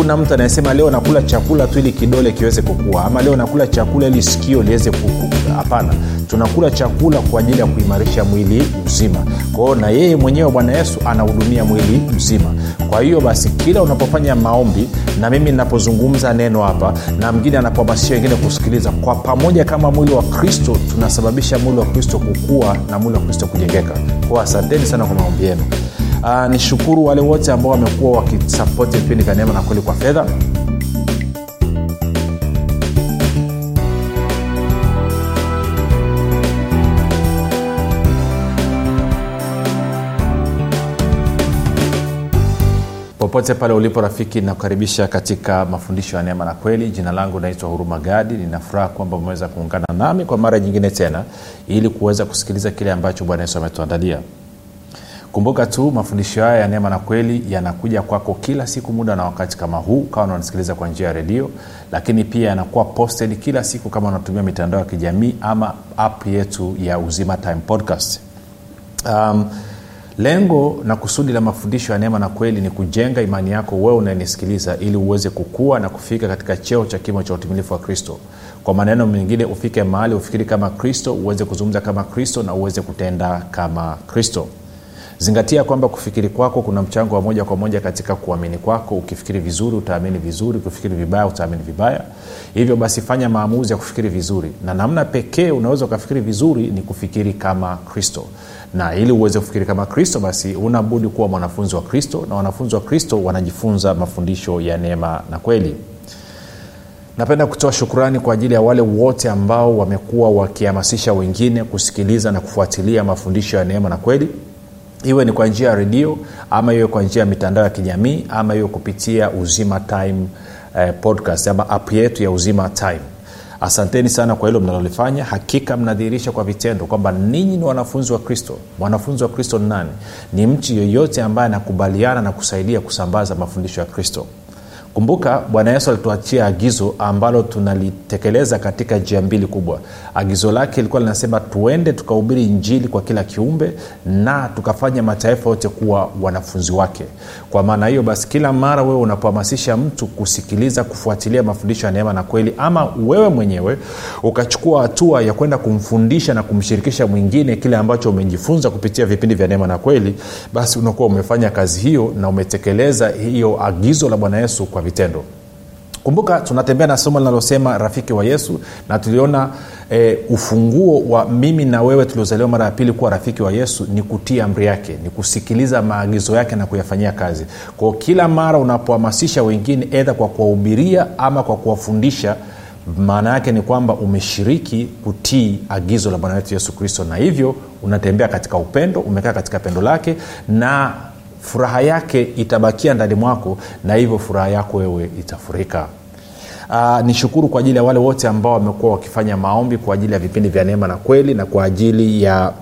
kuna mtu anayesema leo nakula chakula tu ili kidole kiweze kukua ama leo nakula chakula ili sikio liweze kukua hapana tunakula chakula kwa ajili ya kuimarisha mwili mzima. Kwao na yeye mwenyewe bwana yesu anahudumia mwili mzima. Kwa hiyo basi kila unapofanya maombi na mimi ninapozungumza neno hapa na mgine anapohamasisha wengine kusikiliza kwa pamoja kama mwili wa kristo tunasababisha mwili wa kristo kukua na mwili wa kristo kujengeka. Kwao asanteni sana kwa maombi yenu uh, nishukuru wale wote ambao wamekuwa wakisapoti vipindi vya neema na kweli kwa fedha. Popote pale ulipo rafiki nakukaribisha katika mafundisho ya neema na kweli. Jina langu naitwa huruma gadi. Ninafuraha kwamba umeweza kuungana nami kwa mara nyingine tena ili kuweza kusikiliza kile ambacho bwana yesu ametuandalia kumbuka tu mafundisho haya ya neema na kweli yanakuja kwako kila siku muda na wakati kama huu kama unanisikiliza kwa njia ya redio lakini pia yanakuwa posted kila siku kama unatumia mitandao ya kijamii ama app yetu ya uzima time podcast. Um, lengo na kusudi la mafundisho ya neema na kweli ni kujenga imani yako wewe unayenisikiliza ili uweze kukua na kufika katika cheo cha kimo cha utimilifu wa kristo. Kwa maneno mengine ufike mahali ufikiri kama kristo uweze kuzungumza kama kristo na uweze kutenda kama kristo zingatia kwamba kufikiri kwako kuna mchango wa moja kwa moja katika kuamini kwako. Ukifikiri vizuri utaamini vizuri. Ukifikiri vibaya utaamini vibaya. Hivyo basi fanya maamuzi ya kufikiri vizuri. Na namna pekee unaweza ukafikiri vizuri ni kufikiri kama kristo. Na ili uweze kufikiri kama kristo basi unabudi kuwa mwanafunzi wa kristo. Na wanafunzi wa kristo wanajifunza mafundisho ya neema na kweli. Napenda kutoa shukrani kwa ajili ya wale wote ambao wamekuwa wakihamasisha wengine kusikiliza na kufuatilia mafundisho ya neema na kweli iwe ni kwa njia ya redio ama iwe kwa njia ya mitandao ya kijamii ama iwe kupitia uzima time eh, podcast ama ap yetu ya uzima time. Asanteni sana kwa hilo mnalolifanya. Hakika mnadhihirisha kwa vitendo kwamba ninyi ni wanafunzi wa kristo. Mwanafunzi wa kristo ni nani? Ni mtu yeyote ambaye anakubaliana na kusaidia kusambaza mafundisho ya kristo kumbuka bwana yesu alituachia agizo ambalo tunalitekeleza katika njia mbili kubwa. Agizo lake ilikuwa linasema tuende tukahubiri njili kwa kila kiumbe na tukafanya mataifa yote kuwa wanafunzi wake. Kwa maana hiyo basi kila mara wewe unapohamasisha mtu kusikiliza kufuatilia mafundisho ya neema na kweli ama wewe mwenyewe ukachukua hatua ya kwenda kumfundisha na kumshirikisha mwingine kile ambacho umejifunza kupitia vipindi vya neema na kweli basi unakuwa umefanya kazi hiyo na umetekeleza hiyo agizo la bwana yesu kwa vitendo. Kumbuka tunatembea na somo linalosema rafiki wa yesu na tuliona e, ufunguo wa mimi na wewe tuliozaliwa mara ya pili kuwa rafiki wa yesu ni kutii amri yake ni kusikiliza maagizo yake na kuyafanyia kazi. Kwao kila mara unapohamasisha wengine edha kwa kuwahubiria ama kwa kuwafundisha maana yake ni kwamba umeshiriki kutii agizo la bwana wetu yesu kristo na hivyo unatembea katika upendo umekaa katika pendo lake na furaha yake itabakia ndani mwako na hivyo furaha yako wewe itafurika. Uh, nishukuru kwa ajili ya wale wote ambao wamekuwa wakifanya maombi kwa ajili ya vipindi vya neema na kweli na kwa ajili ya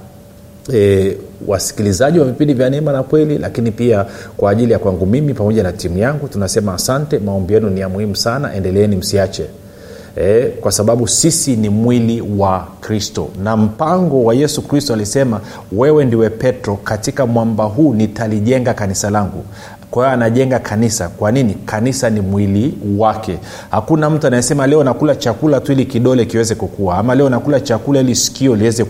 E, wasikilizaji wa vipindi vya neema na kweli lakini pia kwa ajili ya kwangu mimi pamoja na timu yangu. Tunasema asante. Maombi yenu ni ya muhimu sana. Endeleeni msiache e, kwa sababu sisi ni mwili wa kristo. Na mpango wa yesu kristo alisema wewe ndiwe petro katika mwamba huu nitalijenga kanisa langu kwa hiyo anajenga kanisa. Kwa nini? Kanisa ni mwili wake. Hakuna mtu anayesema leo nakula chakula tu ili kidole kiweze kukua ama leo nakula chakula ili sikio liweze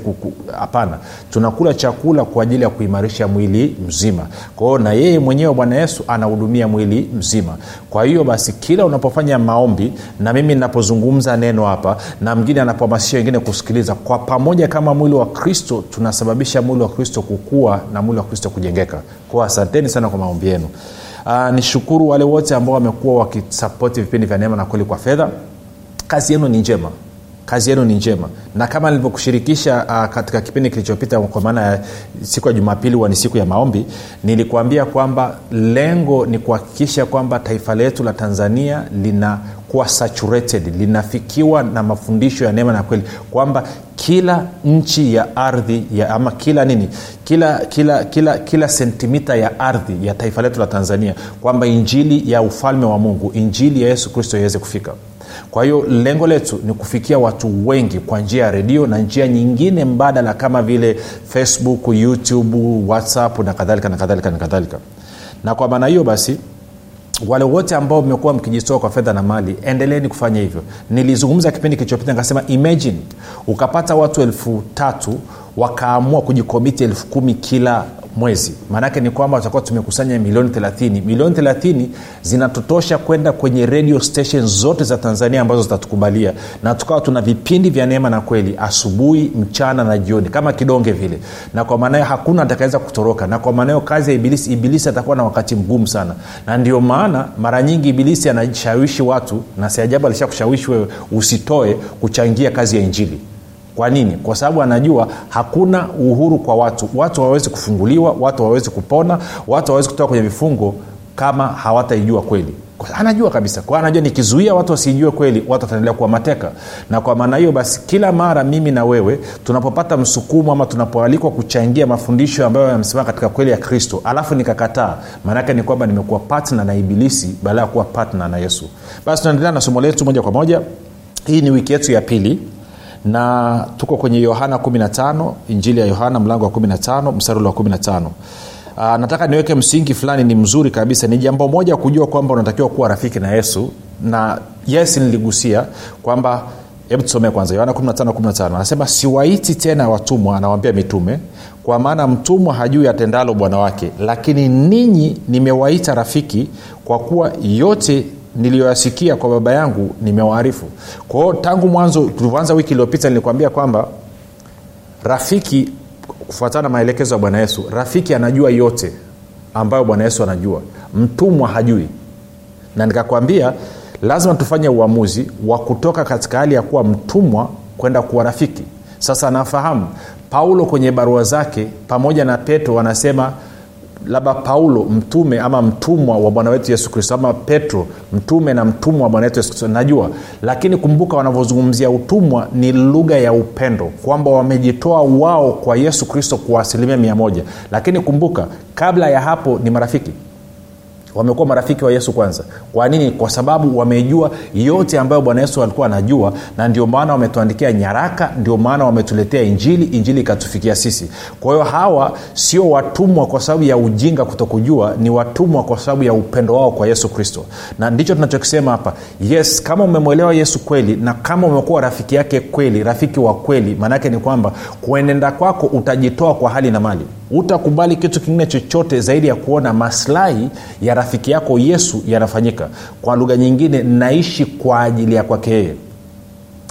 hapana. Tunakula chakula kwa ajili ya kuimarisha mwili mzima. Kwa na yeye mwenyewe bwana yesu anahudumia mwili mzima. Kwa hiyo basi kila unapofanya maombi na mimi ninapozungumza neno hapa na mngine anapohamasisha wengine kusikiliza kwa pamoja kama mwili wa kristo tunasababisha mwili wa kristo kukua na mwili wa kristo kujengeka. Kwao asanteni sana kwa maombi yenu uh, nishukuru wale wote ambao wamekuwa wakisapoti vipindi vya neema na kweli kwa fedha. Kazi yenu ni njema kazi yenu ni njema. Na kama nilivyokushirikisha uh, katika kipindi kilichopita kwa maana ya siku ya jumapili huwa ni siku ya maombi nilikuambia kwamba lengo ni kuhakikisha kwamba taifa letu la tanzania linakuwa saturated linafikiwa na mafundisho ya neema na kweli kwamba kila nchi ya ardhi ya ama kila nini kila kila kila kila sentimita ya ardhi ya taifa letu la tanzania kwamba injili ya ufalme wa mungu injili ya yesu kristo iweze kufika kwa hiyo lengo letu ni kufikia watu wengi kwa njia ya redio na njia nyingine mbadala kama vile facebook youtube whatsapp na kadhalika na kadhalika na kadhalika. Na kwa maana hiyo basi wale wote ambao mmekuwa mkijitoa kwa fedha na mali endeleeni kufanya hivyo. Nilizungumza kipindi kilichopita nikasema imagine ukapata watu elfu tatu wakaamua kujikomiti elfu kumi kila mwezi. Maanake ni kwamba tutakuwa tumekusanya milioni 30 milioni 30 zinatutosha kwenda kwenye radio station zote za tanzania ambazo zitatukubalia. Na tukawa tuna vipindi vya neema na kweli asubuhi mchana na jioni kama kidonge vile. Na kwa maanayo hakuna atakaweza kutoroka. Na kwa maanayo kazi ya ibilisi ibilisi atakuwa na wakati mgumu sana. Na ndio maana mara nyingi ibilisi anashawishi watu na si ajabu alisha kushawishi wewe usitoe kuchangia kazi ya injili kwa nini? Kwa sababu anajua hakuna uhuru kwa watu. Watu hawawezi kufunguliwa watu hawawezi kupona watu hawawezi kutoka kwenye vifungo kama hawataijua kweli. Anajua kabisa. Kwa anajua nikizuia watu wasiijue kweli watu wataendelea kuwa mateka. Na kwa maana hiyo basi kila mara mimi na wewe tunapopata msukumo ama tunapoalikwa kuchangia mafundisho ambayo yamesimama katika kweli ya kristo alafu nikakataa maanaake ni kwamba nimekuwa patna na ibilisi badala ya kuwa patna na yesu. Basi tunaendelea na somo letu moja kwa moja. Hii ni wiki yetu ya pili na tuko kwenye yohana 15 injili ya yohana mlango wa 15 mstari wa 15 Uh, nataka niweke msingi fulani ni mzuri kabisa ni jambo moja kujua kwamba unatakiwa kuwa rafiki na yesu. Na yes niligusia kwamba hebu tusomee kwanza yohana 15 anasema siwaiti tena watumwa anawambia mitume kwa maana mtumwa hajui atendalo bwana wake lakini ninyi nimewaita rafiki kwa kuwa yote niliyoyasikia kwa baba yangu nimewaarifu. Kwao tangu mwanzo tulivyoanza wiki iliyopita nilikwambia kwamba rafiki kufuatana na maelekezo ya bwana yesu rafiki anajua yote ambayo bwana yesu anajua. Mtumwa hajui. Na nikakwambia lazima tufanye uamuzi wa kutoka katika hali ya kuwa mtumwa kwenda kuwa rafiki. Sasa nafahamu paulo kwenye barua zake pamoja na petro wanasema labda paulo mtume ama mtumwa wa bwana wetu yesu kristo ama petro mtume na mtumwa wa bwana wetu yesu kristo najua. Lakini kumbuka wanavyozungumzia utumwa ni lugha ya upendo kwamba wamejitoa wao kwa yesu kristo kwa asilimia mia moja. Lakini kumbuka kabla ya hapo ni marafiki wamekuwa marafiki wa yesu kwanza. Kwa nini? Kwa sababu wamejua yote ambayo bwana yesu alikuwa anajua na ndio maana wametuandikia nyaraka ndio maana wametuletea injili injili ikatufikia sisi. Kwa hiyo hawa sio watumwa kwa sababu ya ujinga kutokujua ni watumwa kwa sababu ya upendo wao kwa yesu kristo. Na ndicho tunachokisema hapa. Yes kama umemwelewa yesu kweli na kama umekuwa rafiki yake kweli rafiki wa kweli maanaake ni kwamba kuenenda kwako utajitoa kwa hali na mali utakubali kitu kingine chochote zaidi ya kuona maslahi ya rafiki yako yesu yanafanyika. Kwa lugha nyingine naishi kwa ajili ya kwake yeye.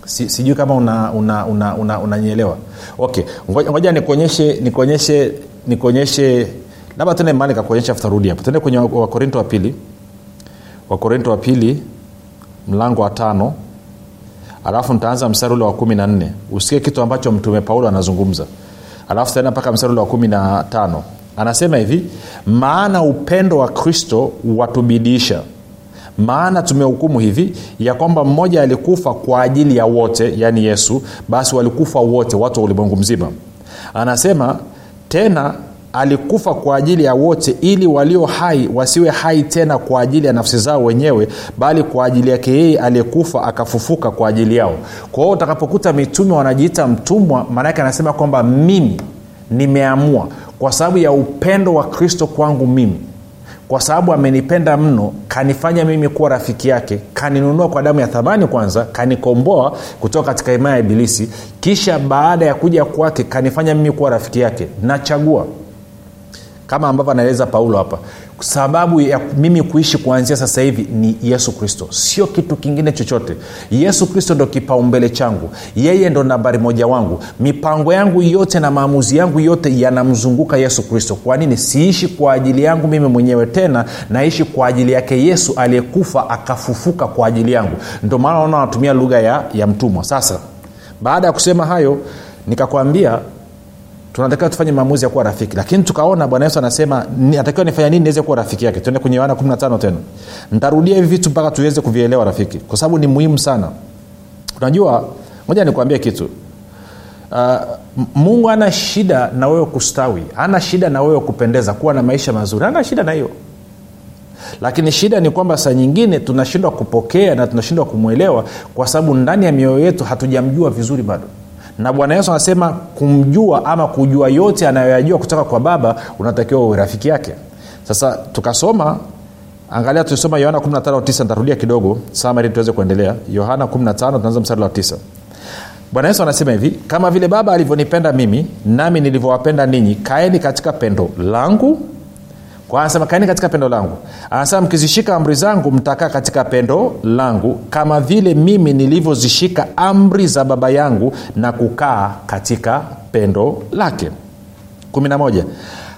Si, sijui kama unanyelewa una, una, una, una okay ngoja nikuonyeshe nikuonyeshe nikuonyeshe labda tene mali kakuonyesha futarudi hapo. Tende kwenye wakorinto wa pili. Wakorinto wa pili mlango wa tano. Alafu nitaanza mstari ule wa kumi na nne. Usikie kitu ambacho mtume paulo anazungumza alafu tena mpaka mstari ule wa kumi na tano. Anasema hivi maana upendo wa kristo watubidiisha maana tumehukumu hivi ya kwamba mmoja alikufa kwa ajili ya wote yaani yesu basi walikufa wote watu wa ulimwengu mzima. Anasema tena alikufa kwa ajili ya wote ili walio hai wasiwe hai tena kwa ajili ya nafsi zao wenyewe bali kwa ajili yake yeye aliyekufa akafufuka kwa ajili yao. Kwa hiyo utakapokuta mitume wanajiita mtumwa maanake anasema kwamba mimi nimeamua kwa sababu ya upendo wa kristo kwangu mimi. Kwa sababu amenipenda mno kanifanya mimi kuwa rafiki yake kaninunua kwa damu ya thamani kwanza kanikomboa kutoka katika himaya ya ibilisi kisha baada ya kuja kwake kanifanya mimi kuwa rafiki yake. Nachagua kama ambavyo anaeleza paulo hapa sababu ya mimi kuishi kuanzia sasa hivi ni yesu kristo. Sio kitu kingine chochote. Yesu kristo ndo kipaumbele changu. Yeye ndo nambari moja wangu. Mipango yangu yote na maamuzi yangu yote yanamzunguka yesu kristo. Kwa nini? Siishi kwa ajili yangu mimi mwenyewe tena naishi kwa ajili yake yesu aliyekufa akafufuka kwa ajili yangu. Ndio maana naona wanatumia lugha ya, ya mtumwa. Sasa baada ya kusema hayo nikakwambia tunatakiwa tufanye maamuzi ya kuwa rafiki. Lakini tukaona bwana yesu anasema natakiwa nifanya nini niweze kuwa rafiki yake? Tuende kwenye yohana 15 tena. Ntarudia hivi vitu mpaka tuweze kuvielewa rafiki kwa sababu ni muhimu sana. Unajua moja nikuambie kitu. Uh, mungu ana shida na wewe kustawi. Ana shida na wewe kupendeza kuwa na maisha mazuri. Ana shida na hiyo. Lakini shida ni kwamba saa nyingine tunashindwa kupokea na tunashindwa kumwelewa kwa sababu ndani ya mioyo yetu hatujamjua vizuri bado na bwana yesu anasema kumjua ama kujua yote anayoyajua kutoka kwa baba unatakiwa uwe rafiki yake. Sasa tukasoma angalia tulisoma yohana 159 ntarudia kidogo samari tuweze kuendelea. Yohana 15 tunaanza mstari wa 9 bwana yesu anasema hivi kama vile baba alivyonipenda mimi nami nilivyowapenda ninyi kaeni katika pendo langu kwa anasema kaeni katika pendo langu. Anasema mkizishika amri zangu mtakaa katika pendo langu kama vile mimi nilivyozishika amri za baba yangu na kukaa katika pendo lake. 11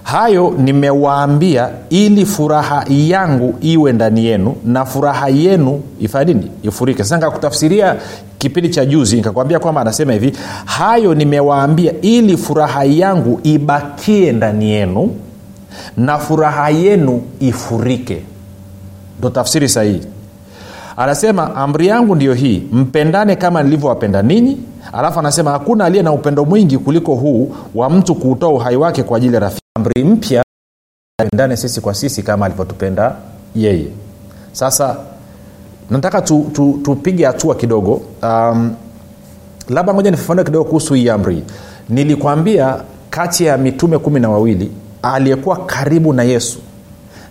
hayo nimewaambia ili furaha yangu iwe ndani yenu na furaha yenu ifanye nini? Ifurike. Sasa nikakutafsiria kipindi cha juzi nikakwambia kwamba anasema hivi hayo nimewaambia ili furaha yangu ibakie ndani yenu na furaha yenu ifurike. Ndo tafsiri sahihi. Anasema amri yangu ndiyo hii mpendane kama nilivyowapenda ninyi. Alafu anasema hakuna aliye na upendo mwingi kuliko huu wa mtu kuutoa uhai wake kwa ajili ya rafiki. Amri mpya pendane sisi kwa sisi kama alivyotupenda yeye. Sasa nataka tupige tu, tu, tu hatua kidogo. Um, labda moja nifafanue kidogo kuhusu hii amri. Nilikwambia kati ya mitume kumi na wawili aliyekuwa karibu na yesu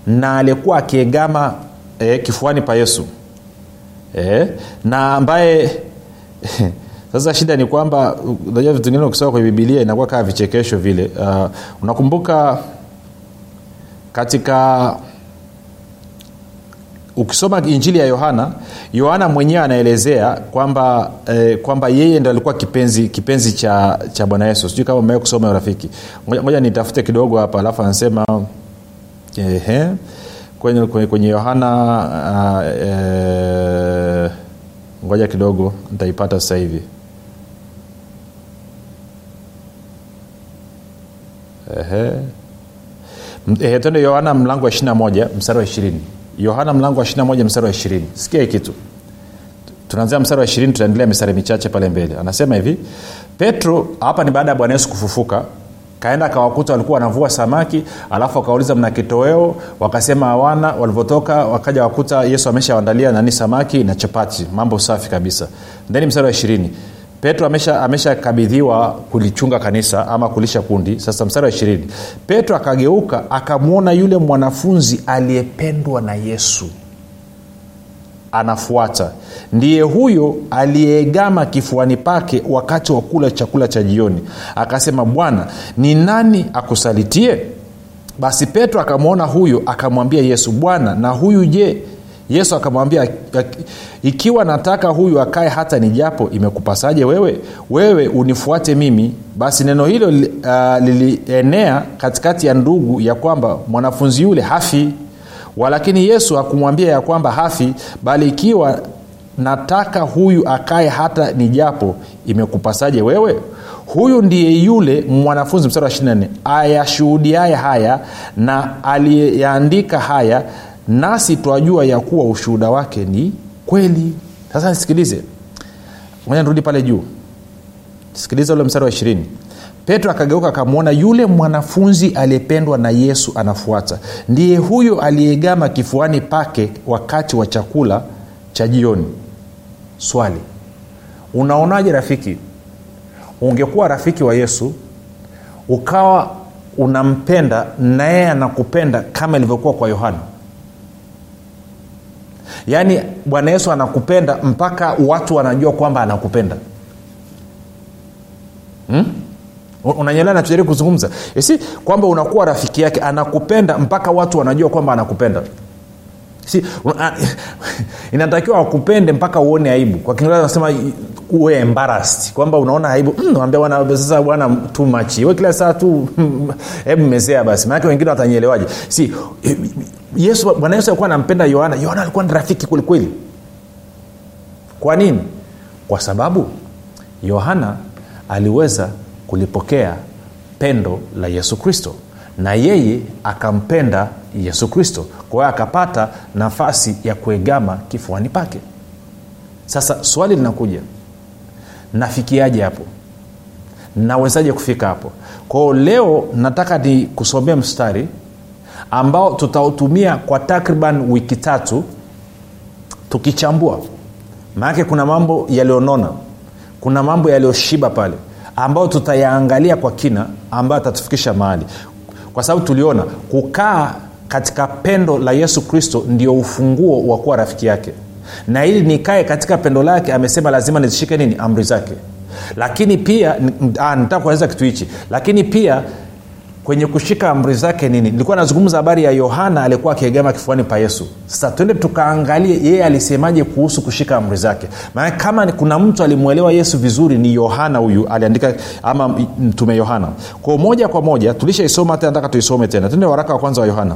na aliyekuwa akiegama eh, kifuani pa yesu. Eh, na ambaye sasa shida ni kwamba unajua vitu vingine ukisoma kwenye bibilia inakuwa kaa vichekesho vile. Uh, unakumbuka katika ukisoma injili ya yohana yohana mwenyewe anaelezea kwamba eh, kwamba yeye ndo alikuwa kipenzi kipenzi cha, cha bwana yesu. Sijui kama umewee kusoma rafiki moja nitafute kidogo hapa alafu anasema ehe kwenye, kwenye, kwenye yohana uh, eh, ngoja kidogo nitaipata sasa hivi. Ehe. Tende yohana mlango wa 21 mstari wa 20 yohana mlango wa 21 mstari wa 20 sikia kitu. Tunaanzia mstari wa 20 tutaendelea mistari michache pale mbele. Anasema hivi petro hapa ni baada ya bwana yesu kufufuka. Kaenda akawakuta walikuwa wanavua samaki alafu akauliza mna kitoweo? Wakasema hawana. Walivyotoka wakaja wakuta yesu ameshaandalia nani samaki na chapati. Mambo safi kabisa. Ndeni mstari wa ishirini petro ameshakabidhiwa amesha kulichunga kanisa ama kulisha kundi. Sasa mstari wa ishirini. Petro akageuka akamwona yule mwanafunzi aliyependwa na yesu. Anafuata. Ndiye huyo aliyeegama kifuani pake wakati wa kula chakula cha jioni. Akasema bwana ni nani akusalitie? Basi petro akamwona huyo akamwambia yesu bwana na huyu je yesu akamwambia ikiwa nataka huyu akae hata nijapo imekupasaje wewe? Wewe unifuate mimi. Basi neno hilo uh, lilienea katikati ya ndugu ya kwamba mwanafunzi yule hafi. Walakini yesu hakumwambia ya kwamba hafi bali ikiwa nataka huyu akae hata nijapo imekupasaje wewe? Huyu ndiye yule mwanafunzi mstari wa 24 ayashuhudiaye haya na aliyeandika haya nasi twajua ya kuwa ushuhuda wake ni kweli. Sasa nisikilize. Moja nirudi pale juu. Sikiliza ule mstari wa ishirini. Petro akageuka akamwona yule mwanafunzi aliyependwa na yesu anafuata. Ndiye huyo aliyeegama kifuani pake wakati wa chakula cha jioni. Swali. Unaonaje rafiki? Ungekuwa rafiki wa yesu ukawa unampenda na anakupenda kama ilivyokuwa kwa yohana yaani bwana yesu anakupenda mpaka watu wanajua kwamba anakupenda. Hmm? unanyelewa nachojaribu kuzungumza? Si kwamba unakuwa rafiki yake anakupenda mpaka watu wanajua kwamba anakupenda. Si inatakiwa akupende mpaka uone aibu. Kwa kiingereza nasema uwe embarrassed kwamba unaona aibu. Mm, bwana bwana too much. We kila saa tu hebu mezea basi. Maanake wengine watanyelewaje si yesu bwana yesu alikuwa anampenda yohana. Yohana alikuwa ni rafiki kwelikweli kwa nini? Kwa sababu yohana aliweza kulipokea pendo la yesu kristo na yeye akampenda yesu kristo. Kwa hiyo akapata nafasi ya kuegama kifuani pake. Sasa swali linakuja nafikiaje hapo? Nawezaje kufika hapo? Kwao leo nataka ni kusomea mstari ambao tutautumia kwa takriban wiki tatu tukichambua. Maanake kuna mambo yaliyonona kuna mambo yaliyoshiba pale ambayo tutayaangalia kwa kina ambayo atatufikisha mahali. Kwa sababu tuliona kukaa katika pendo la yesu kristo ndio ufunguo wa kuwa rafiki yake. Na ili nikae katika pendo lake amesema lazima nizishike nini? Amri zake. Lakini pia nitaka kueleza kitu hichi. Lakini pia kwenye kushika amri zake nini? Nilikuwa nazungumza habari ya yohana aliyekuwa akiegema kifuani pa yesu. Sasa twende tukaangalie yeye alisemaje kuhusu kushika amri zake. Maana kama kuna mtu alimwelewa yesu vizuri ni yohana huyu aliandika ama mtume yohana. Kwao moja kwa moja tulishaisoma hata nataka tuisome tena. Twende waraka wa kwanza wa yohana.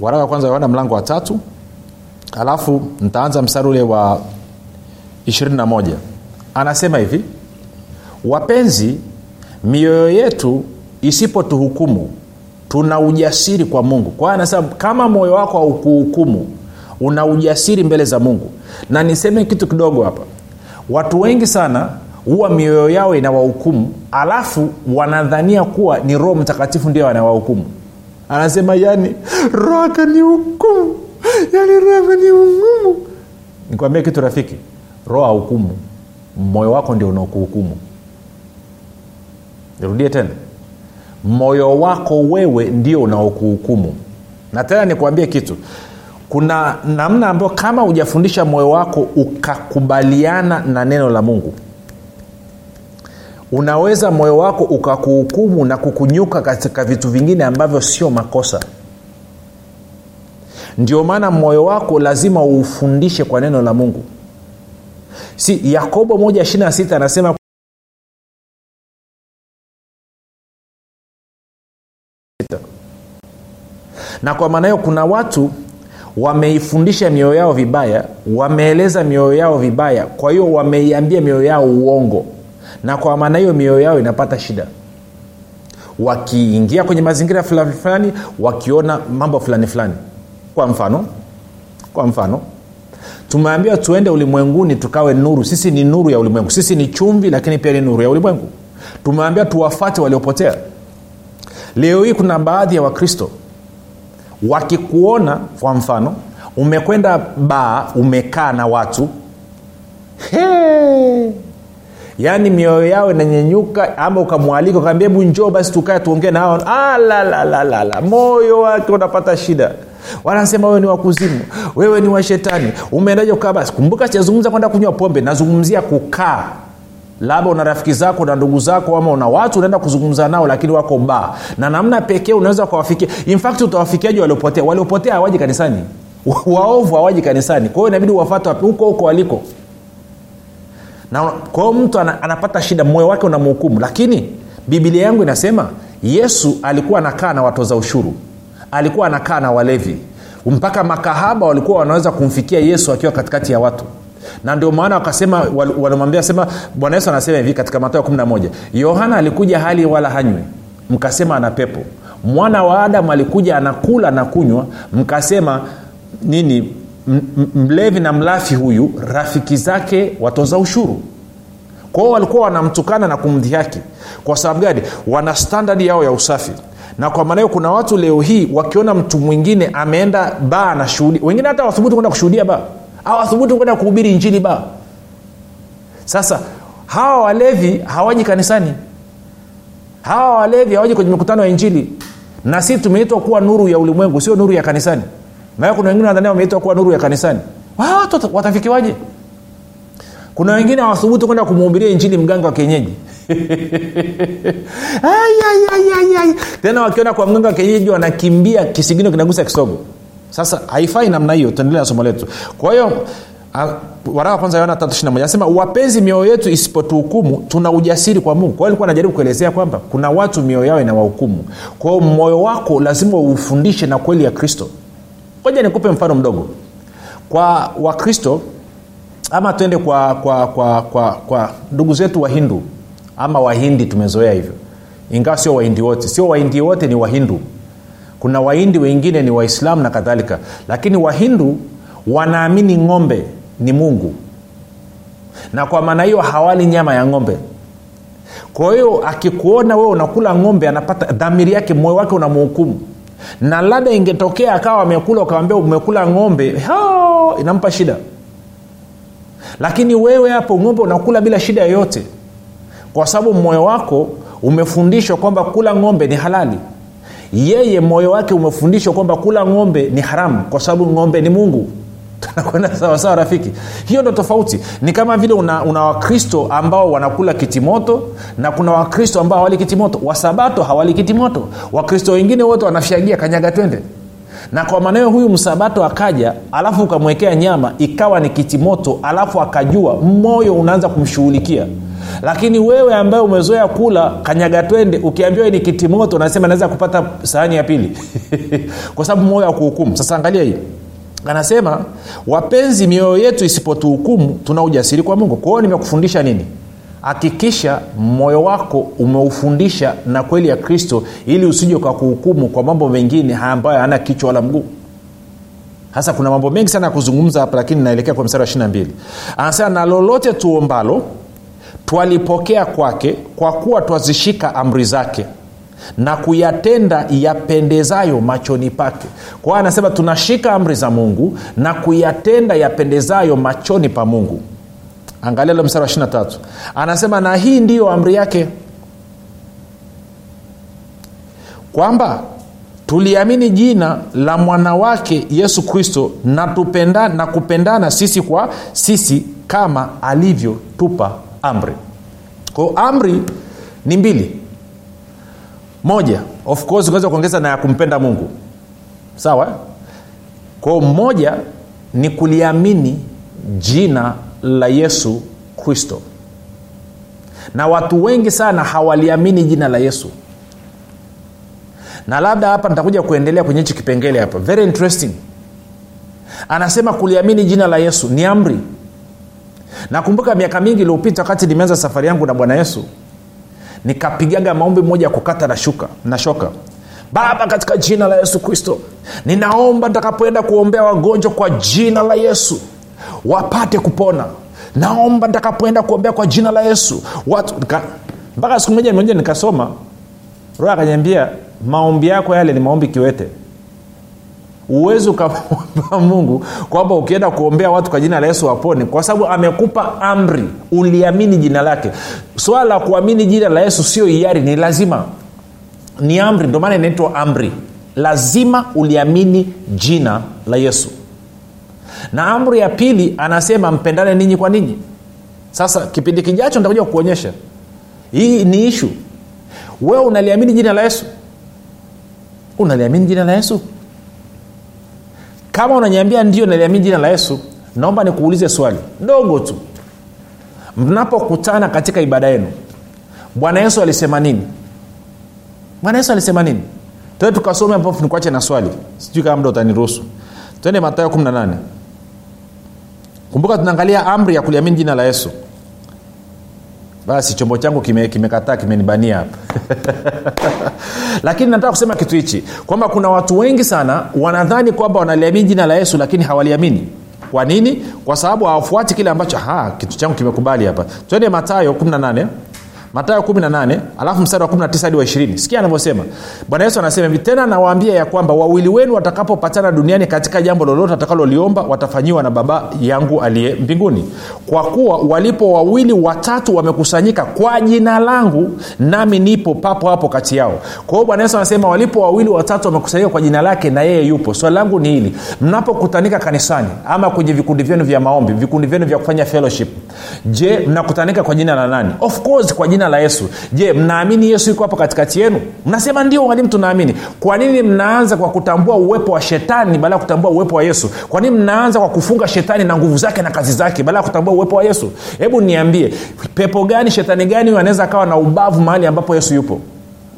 Waraka wa kwanza wa yohana mlango wa tatu. Alafu ntaanza mstari ule wa 21 anasema hivi wapenzi mioyo yetu isipotuhukumu tuna ujasiri kwa mungu. Kwa hiyo anasema kama moyo wako haukuhukumu una ujasiri mbele za mungu. Na niseme kitu kidogo hapa. Watu wengi sana huwa mioyo yao inawahukumu alafu wanadhania kuwa ni roho mtakatifu ndio anawahukumu. Anasema yani roho akanihukumu yani roho akanihukumu nikwambie kitu rafiki roho ahukumu moyo wako ndio unaokuhukumu. Nirudie tena moyo wako wewe ndio unaokuhukumu. Na tena nikuambie kitu kuna namna ambayo kama hujafundisha moyo wako ukakubaliana na neno la mungu unaweza moyo wako ukakuhukumu na kukunyuka katika vitu vingine ambavyo sio makosa. Ndio maana moyo wako lazima uufundishe kwa neno la mungu. Si yakobo moja ishiri na sita anasema na kwa maana hiyo kuna watu wameifundisha mioyo yao vibaya wameeleza mioyo yao vibaya kwa hiyo wameiambia mioyo yao uongo. Na kwa maana hiyo mioyo yao inapata shida. Wakiingia kwenye mazingira fulani fulani wakiona mambo fulani fulani. Kwa mfano kwa mfano tumeambiwa tuende ulimwenguni tukawe nuru. Sisi ni nuru ya ulimwengu. Sisi ni chumvi lakini pia ni nuru ya ulimwengu. Tumeambiwa tuwafate waliopotea. Leo hii kuna baadhi ya wakristo wakikuona kwa mfano umekwenda baa umekaa na watu hey! yaani mioyo yao inanyenyuka ama ukamwalika ukaambia hebu njoo basi tukae tuongee nao la moyo wake unapata shida. Wanasema wewe ni wakuzimu wewe ni washetani umeendaje kukaa basi? Kumbuka sijazungumza kwenda kunywa pombe nazungumzia kukaa labda una rafiki zako na ndugu zako ama una watu unaenda kuzungumza nao lakini wako baa na namna pekee unaweza kuwafikia infact utawafikiaji waliopotea? Waliopotea hawaji kanisani. Waovu hawaji kanisani. Kwa hiyo inabidi uwafata huko huko waliko. Na kwao mtu anapata shida moyo wake unamhukumu. Lakini bibilia yangu inasema yesu alikuwa anakaa na watoza ushuru. Alikuwa anakaa na walevi. Mpaka makahaba walikuwa wanaweza kumfikia yesu akiwa katikati ya watu na ndio maana wakasema wanamwambia sema bwana yesu anasema hivi katika matayo 11 yohana alikuja hali wala hanywe mkasema ana pepo. Mwana wa adamu alikuja anakula na kunywa. Mkasema nini? Mlevi na mlafi huyu rafiki zake watoza ushuru. Kwao walikuwa wanamtukana na kumdhihaki. Kwa sababu gani? Wana standadi yao ya usafi. Na kwa maana hiyo kuna watu leo hii wakiona mtu mwingine ameenda baa anashuhudia wengine hata wathubutu kwenda kushuhudia baa au wathubutu kwenda kuhubiri injili ba sasa hawa walevi hawaji kanisani. Hawa walevi hawaji kwenye mikutano ya injili. Na sisi tumeitwa kuwa nuru ya ulimwengu sio nuru ya kanisani. Maana kuna wengine nadhania wameitwa kuwa nuru ya kanisani. Watu watafikiwaje? Kuna wengine hawathubutu kwenda kumhubiria injili mganga wa kienyeji. Tena wakiona kwa mganga wa kienyeji wanakimbia kisigino kinagusa kisogo sasa haifai namna hiyo tuendelee na somo letu. Kwa hiyo waraka kwanza yona tatu anasema wapenzi mioyo yetu isipotuhukumu tuna ujasiri kwa mungu. Kwa hiyo anajaribu kuelezea kwamba kuna watu mioyo yao inawahukumu. Kwao moyo wako lazima uufundishe na kweli ya kristo. Moja nikupe mfano mdogo. Kwa wakristo ama twende kwa kwa kwa kwa kwa ndugu zetu wahindu ama wahindi tumezoea hivyo. Ingawa sio wahindi wote sio wahindi wote ni wahindu kuna wahindi wengine ni waislamu na kadhalika lakini wahindu wanaamini ng'ombe ni mungu. Na kwa maana hiyo hawali nyama ya ng'ombe. Kwa hiyo akikuona wewe unakula ng'ombe anapata dhamiri yake moyo wake unamhukumu na labda ingetokea akawa amekula ukawambia umekula ng'ombe Hao, inampa shida. Lakini wewe hapo ng'ombe unakula bila shida yoyote. Kwa sababu moyo wako umefundishwa kwamba kula ng'ombe ni halali yeye moyo wake umefundishwa kwamba kula ng'ombe ni haramu kwa sababu ng'ombe ni mungu. Tunakwenda sawasawa rafiki? Hiyo ndo tofauti. Ni kama vile una, una wakristo ambao wanakula kitimoto na kuna wakristo ambao hawali kitimoto. Wasabato hawali kitimoto. Wakristo wengine wote wanafyagia kanyaga twende na kwa maneo huyu msabato akaja alafu ukamwekea nyama ikawa ni kitimoto alafu akajua moyo unaanza kumshughulikia. Lakini wewe ambaye umezoea kula kanyaga twende ukiambiwa ni kitimoto nasema naweza kupata sahani ya pili. Kwa sababu moyo akuhukumu sasa angalia hii. Anasema wapenzi mioyo yetu isipotuhukumu tuna ujasiri kwa mungu. Kwa hiyo nimekufundisha nini hakikisha moyo wako umeufundisha na kweli ya kristo ili usije kwa kuhukumu kwa mambo mengine ambayo hana kichwa wala mguu. Hasa kuna mambo mengi sana ya kuzungumza hapa lakini naelekea kwa mstari wa 22 anasema na lolote tuombalo twalipokea kwake kwa kuwa twazishika amri zake na kuyatenda yapendezayo machoni pake. Kwa anasema tunashika amri za mungu na kuyatenda yapendezayo machoni pa mungu angalia mstari wa 23 anasema na hii ndiyo amri yake kwamba tuliamini jina la mwanawake yesu kristo na, tupenda, na kupendana sisi kwa sisi kama alivyotupa amri. Kwao amri ni mbili. Moja of course unaweza kuongeza na ya kumpenda mungu. Sawa? Kwao mmoja ni kuliamini jina la yesu kristo. Na watu wengi sana hawaliamini jina la yesu. Na labda hapa nitakuja kuendelea kwenye hichi kipengele hapa. Very interesting. Anasema kuliamini jina la yesu ni amri. Nakumbuka miaka mingi iliyopita wakati nimeanza safari yangu na bwana yesu nikapigaga maombi moja ya kukata na shuka na shoka. Baba katika jina la yesu kristo ninaomba nitakapoenda kuombea wagonjwa kwa jina la yesu wapate kupona. Naomba ntakapoenda kuombea kwa jina la yesu. Watu mpaka siku moja moja nikasoma. Roho akanyambia maombi yako yale ni maombi kiwete. Uwezi ukamwomba mungu kwamba ukienda kuombea watu kwa jina la yesu wapone kwa sababu amekupa amri uliamini jina lake. Swala la kuamini jina la yesu sio hiari ni lazima. Ni amri ndio maana inaitwa amri. Lazima uliamini jina la yesu na amri ya pili anasema mpendane ninyi kwa ninyi. Sasa kipindi kijacho nitakuja kukuonyesha. Hii ni ishu wewe unaliamini jina la yesu? Unaliamini jina la yesu? Kama unanyambia ndio naliamini jina la yesu naomba nikuulize swali. Dogo tu. Mnapokutana katika ibada yenu bwana yesu alisema nini? Bwana yesu alisema nini? Tue tukasome hapo nikuache na swali. Sijui kama mda utaniruhusu. Twende matayo 18 kumbuka tunaangalia amri ya kuliamini jina la yesu. Basi chombo changu kimekataa kime kimenibania hapa. Lakini nataka kusema kitu hichi kwamba kuna watu wengi sana wanadhani kwamba wanaliamini jina la yesu lakini hawaliamini. Kwa nini? Kwa sababu hawafuati kile ambacho ha, kitu changu kimekubali hapa. Twende matayo 18 matayo 18 alafu mstari wa 19 hadi wa 20 sikia anavyosema. Bwana yesu anasema hivi tena nawaambia ya kwamba wawili wenu watakapopatana duniani katika jambo lolote watakaloliomba watafanyiwa na baba yangu aliye mbinguni. Kwa kuwa walipo wawili watatu wamekusanyika kwa jina langu nami nipo papo hapo kati yao. Kwa hiyo bwana yesu anasema walipo wawili watatu wamekusanyika kwa jina lake na yeye yupo. Swali langu ni hili mnapokutanika kanisani ama kwenye vikundi vyenu vya maombi vikundi vyenu vya kufanya fellowship je mnakutanika kwa jina la nani? Of course kwa jina la yesu. Je mnaamini yesu yuko hapo katikati yenu? Mnasema ndio mwalimu tunaamini. Kwa nini mnaanza kwa kutambua uwepo wa shetani baada ya kutambua uwepo wa yesu? Kwa nini mnaanza kwa kufunga shetani na nguvu zake na kazi zake baada ya kutambua uwepo wa yesu? Hebu niambie pepo gani shetani gani huyo anaweza akawa na ubavu mahali ambapo yesu yupo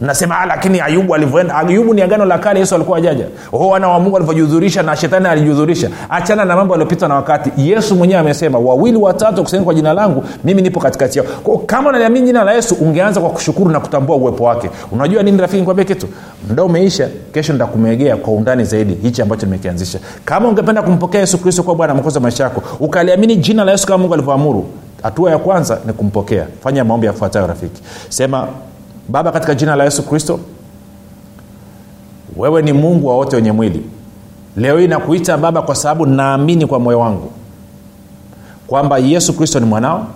mnasema "Ah, lakini ayubu alivyoenda ayubu ni agano la kale yesu alikuwa ajaja wana wa mungu alivyojihudhurisha na shetani alijihudhurisha achana na mambo yaliyopita na wakati. Yesu mwenyewe amesema wawili watatu kusanyika kwa jina langu mimi nipo katikati yao. Kwa kama unaliamini jina la yesu ungeanza kwa kushukuru na kutambua uwepo wake. Unajua nini rafiki nikwambia kitu? Mda umeisha kesho nitakumegea kwa undani zaidi hichi ambacho nimekianzisha. Kama ungependa kumpokea yesu kristo kuwa bwana mkozi wa maisha yako ukaliamini jina la yesu kama mungu alivyoamuru hatua ya kwanza ni kumpokea. Fanya maombi yafuatayo rafiki. Sema baba katika jina la yesu kristo wewe ni mungu wa wote wenye mwili. Leo hii nakuita baba kwa sababu naamini kwa moyo wangu kwamba yesu kristo ni mwanao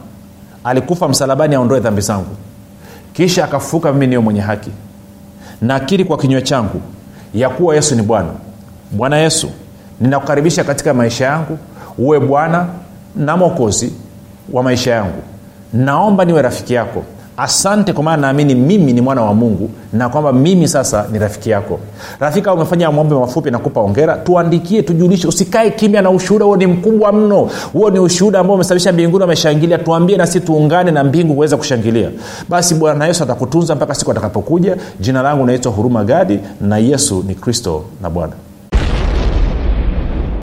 alikufa msalabani aondoe dhambi zangu kisha akafufuka mimi niyo mwenye haki. Nakiri kwa kinywa changu ya kuwa yesu ni bwana. Bwana yesu ninakukaribisha katika maisha yangu uwe bwana na mwokozi wa maisha yangu. Naomba niwe rafiki yako asante kwa maana naamini mimi ni mwana wa mungu na kwamba mimi sasa ni rafiki yako. Rafiki au umefanya mwombe mafupi nakupa ongera tuandikie tujulishe usikae kimya na ushuhuda. Huo ni mkubwa mno. Huo ni ushuhuda ambao umesababisha mbinguni wameshangilia. Tuambie nasi tuungane na mbingu kuweza kushangilia. Basi bwana yesu atakutunza mpaka siku atakapokuja. Jina langu naitwa huruma gadi na yesu ni kristo na bwana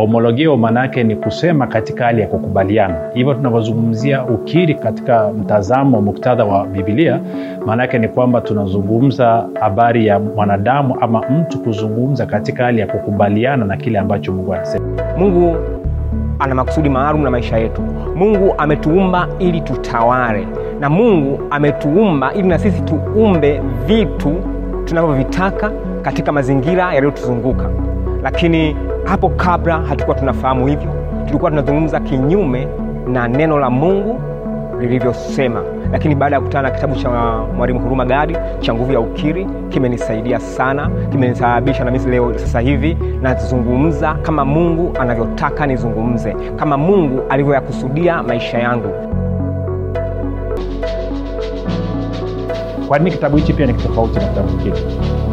homologio maana yake ni kusema katika hali ya kukubaliana. Hivyo tunavyozungumzia ukiri katika mtazamo muktadha wa bibilia maana yake ni kwamba tunazungumza habari ya mwanadamu ama mtu kuzungumza katika hali ya kukubaliana na kile ambacho mungu anasema. Mungu ana makusudi maalum na maisha yetu. Mungu ametuumba ili tutawale. Na mungu ametuumba ili na sisi tuumbe vitu tunavyovitaka katika mazingira yaliyotuzunguka lakini hapo kabla hatukuwa tunafahamu hivyo tulikuwa tunazungumza kinyume na neno la mungu lilivyosema. Lakini baada ya kukutana na kitabu cha mwalimu huruma gadi cha nguvu ya ukiri kimenisaidia sana kimenisababisha na mimi leo sasa hivi nazungumza kama mungu anavyotaka nizungumze kama mungu alivyoyakusudia maisha yangu. Kwa nini kitabu hichi pia ni tofauti na kitabu kingine